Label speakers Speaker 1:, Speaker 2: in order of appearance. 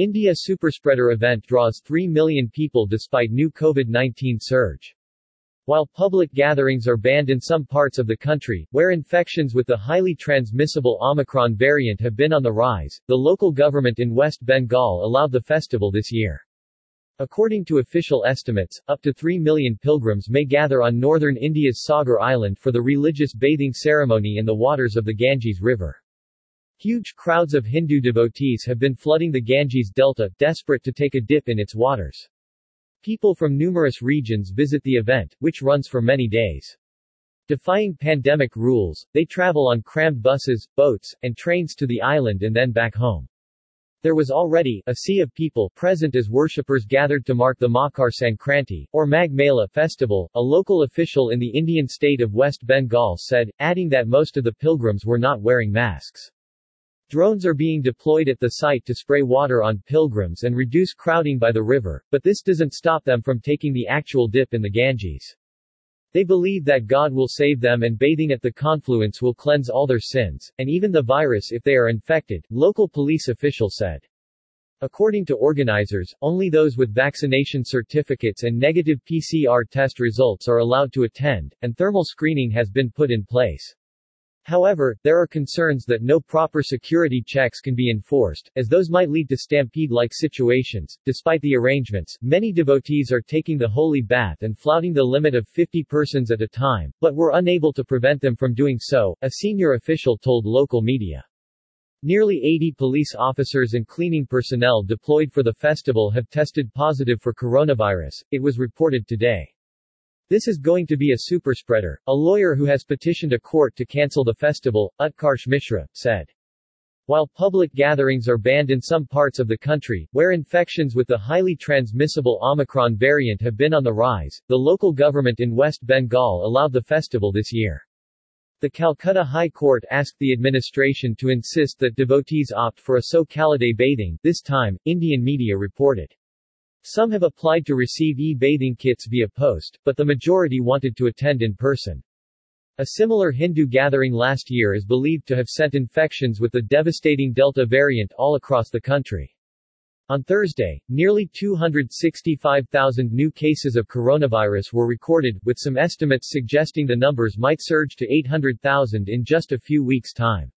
Speaker 1: India Superspreader event draws 3 million people despite new COVID-19 surge. While public gatherings are banned in some parts of the country, where infections with the highly transmissible Omicron variant have been on the rise, the local government in West Bengal allowed the festival this year. According to official estimates, up to 3 million pilgrims may gather on northern India's Sagar Island for the religious bathing ceremony in the waters of the Ganges River. Huge crowds of Hindu devotees have been flooding the Ganges Delta, desperate to take a dip in its waters. People from numerous regions visit the event, which runs for many days. Defying pandemic rules, they travel on crammed buses, boats, and trains to the island and then back home. There was already a sea of people present as worshippers gathered to mark the Makar Sankranti, or Magh Mela festival, a local official in the Indian state of West Bengal said, adding that most of the pilgrims were not wearing masks. Drones are being deployed at the site to spray water on pilgrims and reduce crowding by the river, but this doesn't stop them from taking the actual dip in the Ganges. They believe that God will save them and bathing at the confluence will cleanse all their sins, and even the virus if they are infected, local police official said. According to organizers, only those with vaccination certificates and negative PCR test results are allowed to attend, and thermal screening has been put in place. However, there are concerns that no proper security checks can be enforced, as those might lead to stampede-like situations. Despite the arrangements, many devotees are taking the holy bath and flouting the limit of 50 persons at a time, but were unable to prevent them from doing so, a senior official told local media. Nearly 80 police officers and cleaning personnel deployed for the festival have tested positive for coronavirus, it was reported today. This is going to be a superspreader, a lawyer who has petitioned a court to cancel the festival, Utkarsh Mishra, said. While public gatherings are banned in some parts of the country, where infections with the highly transmissible Omicron variant have been on the rise, the local government in West Bengal allowed the festival this year. The Calcutta High Court asked the administration to insist that devotees opt for a so-called bathing, this time, Indian media reported. Some have applied to receive e-bathing kits via post, but the majority wanted to attend in person. A similar Hindu gathering last year is believed to have sent infections with the devastating Delta variant all across the country. On Thursday, nearly 265,000 new cases of coronavirus were recorded, with some estimates suggesting the numbers might surge to 800,000 in just a few weeks' time.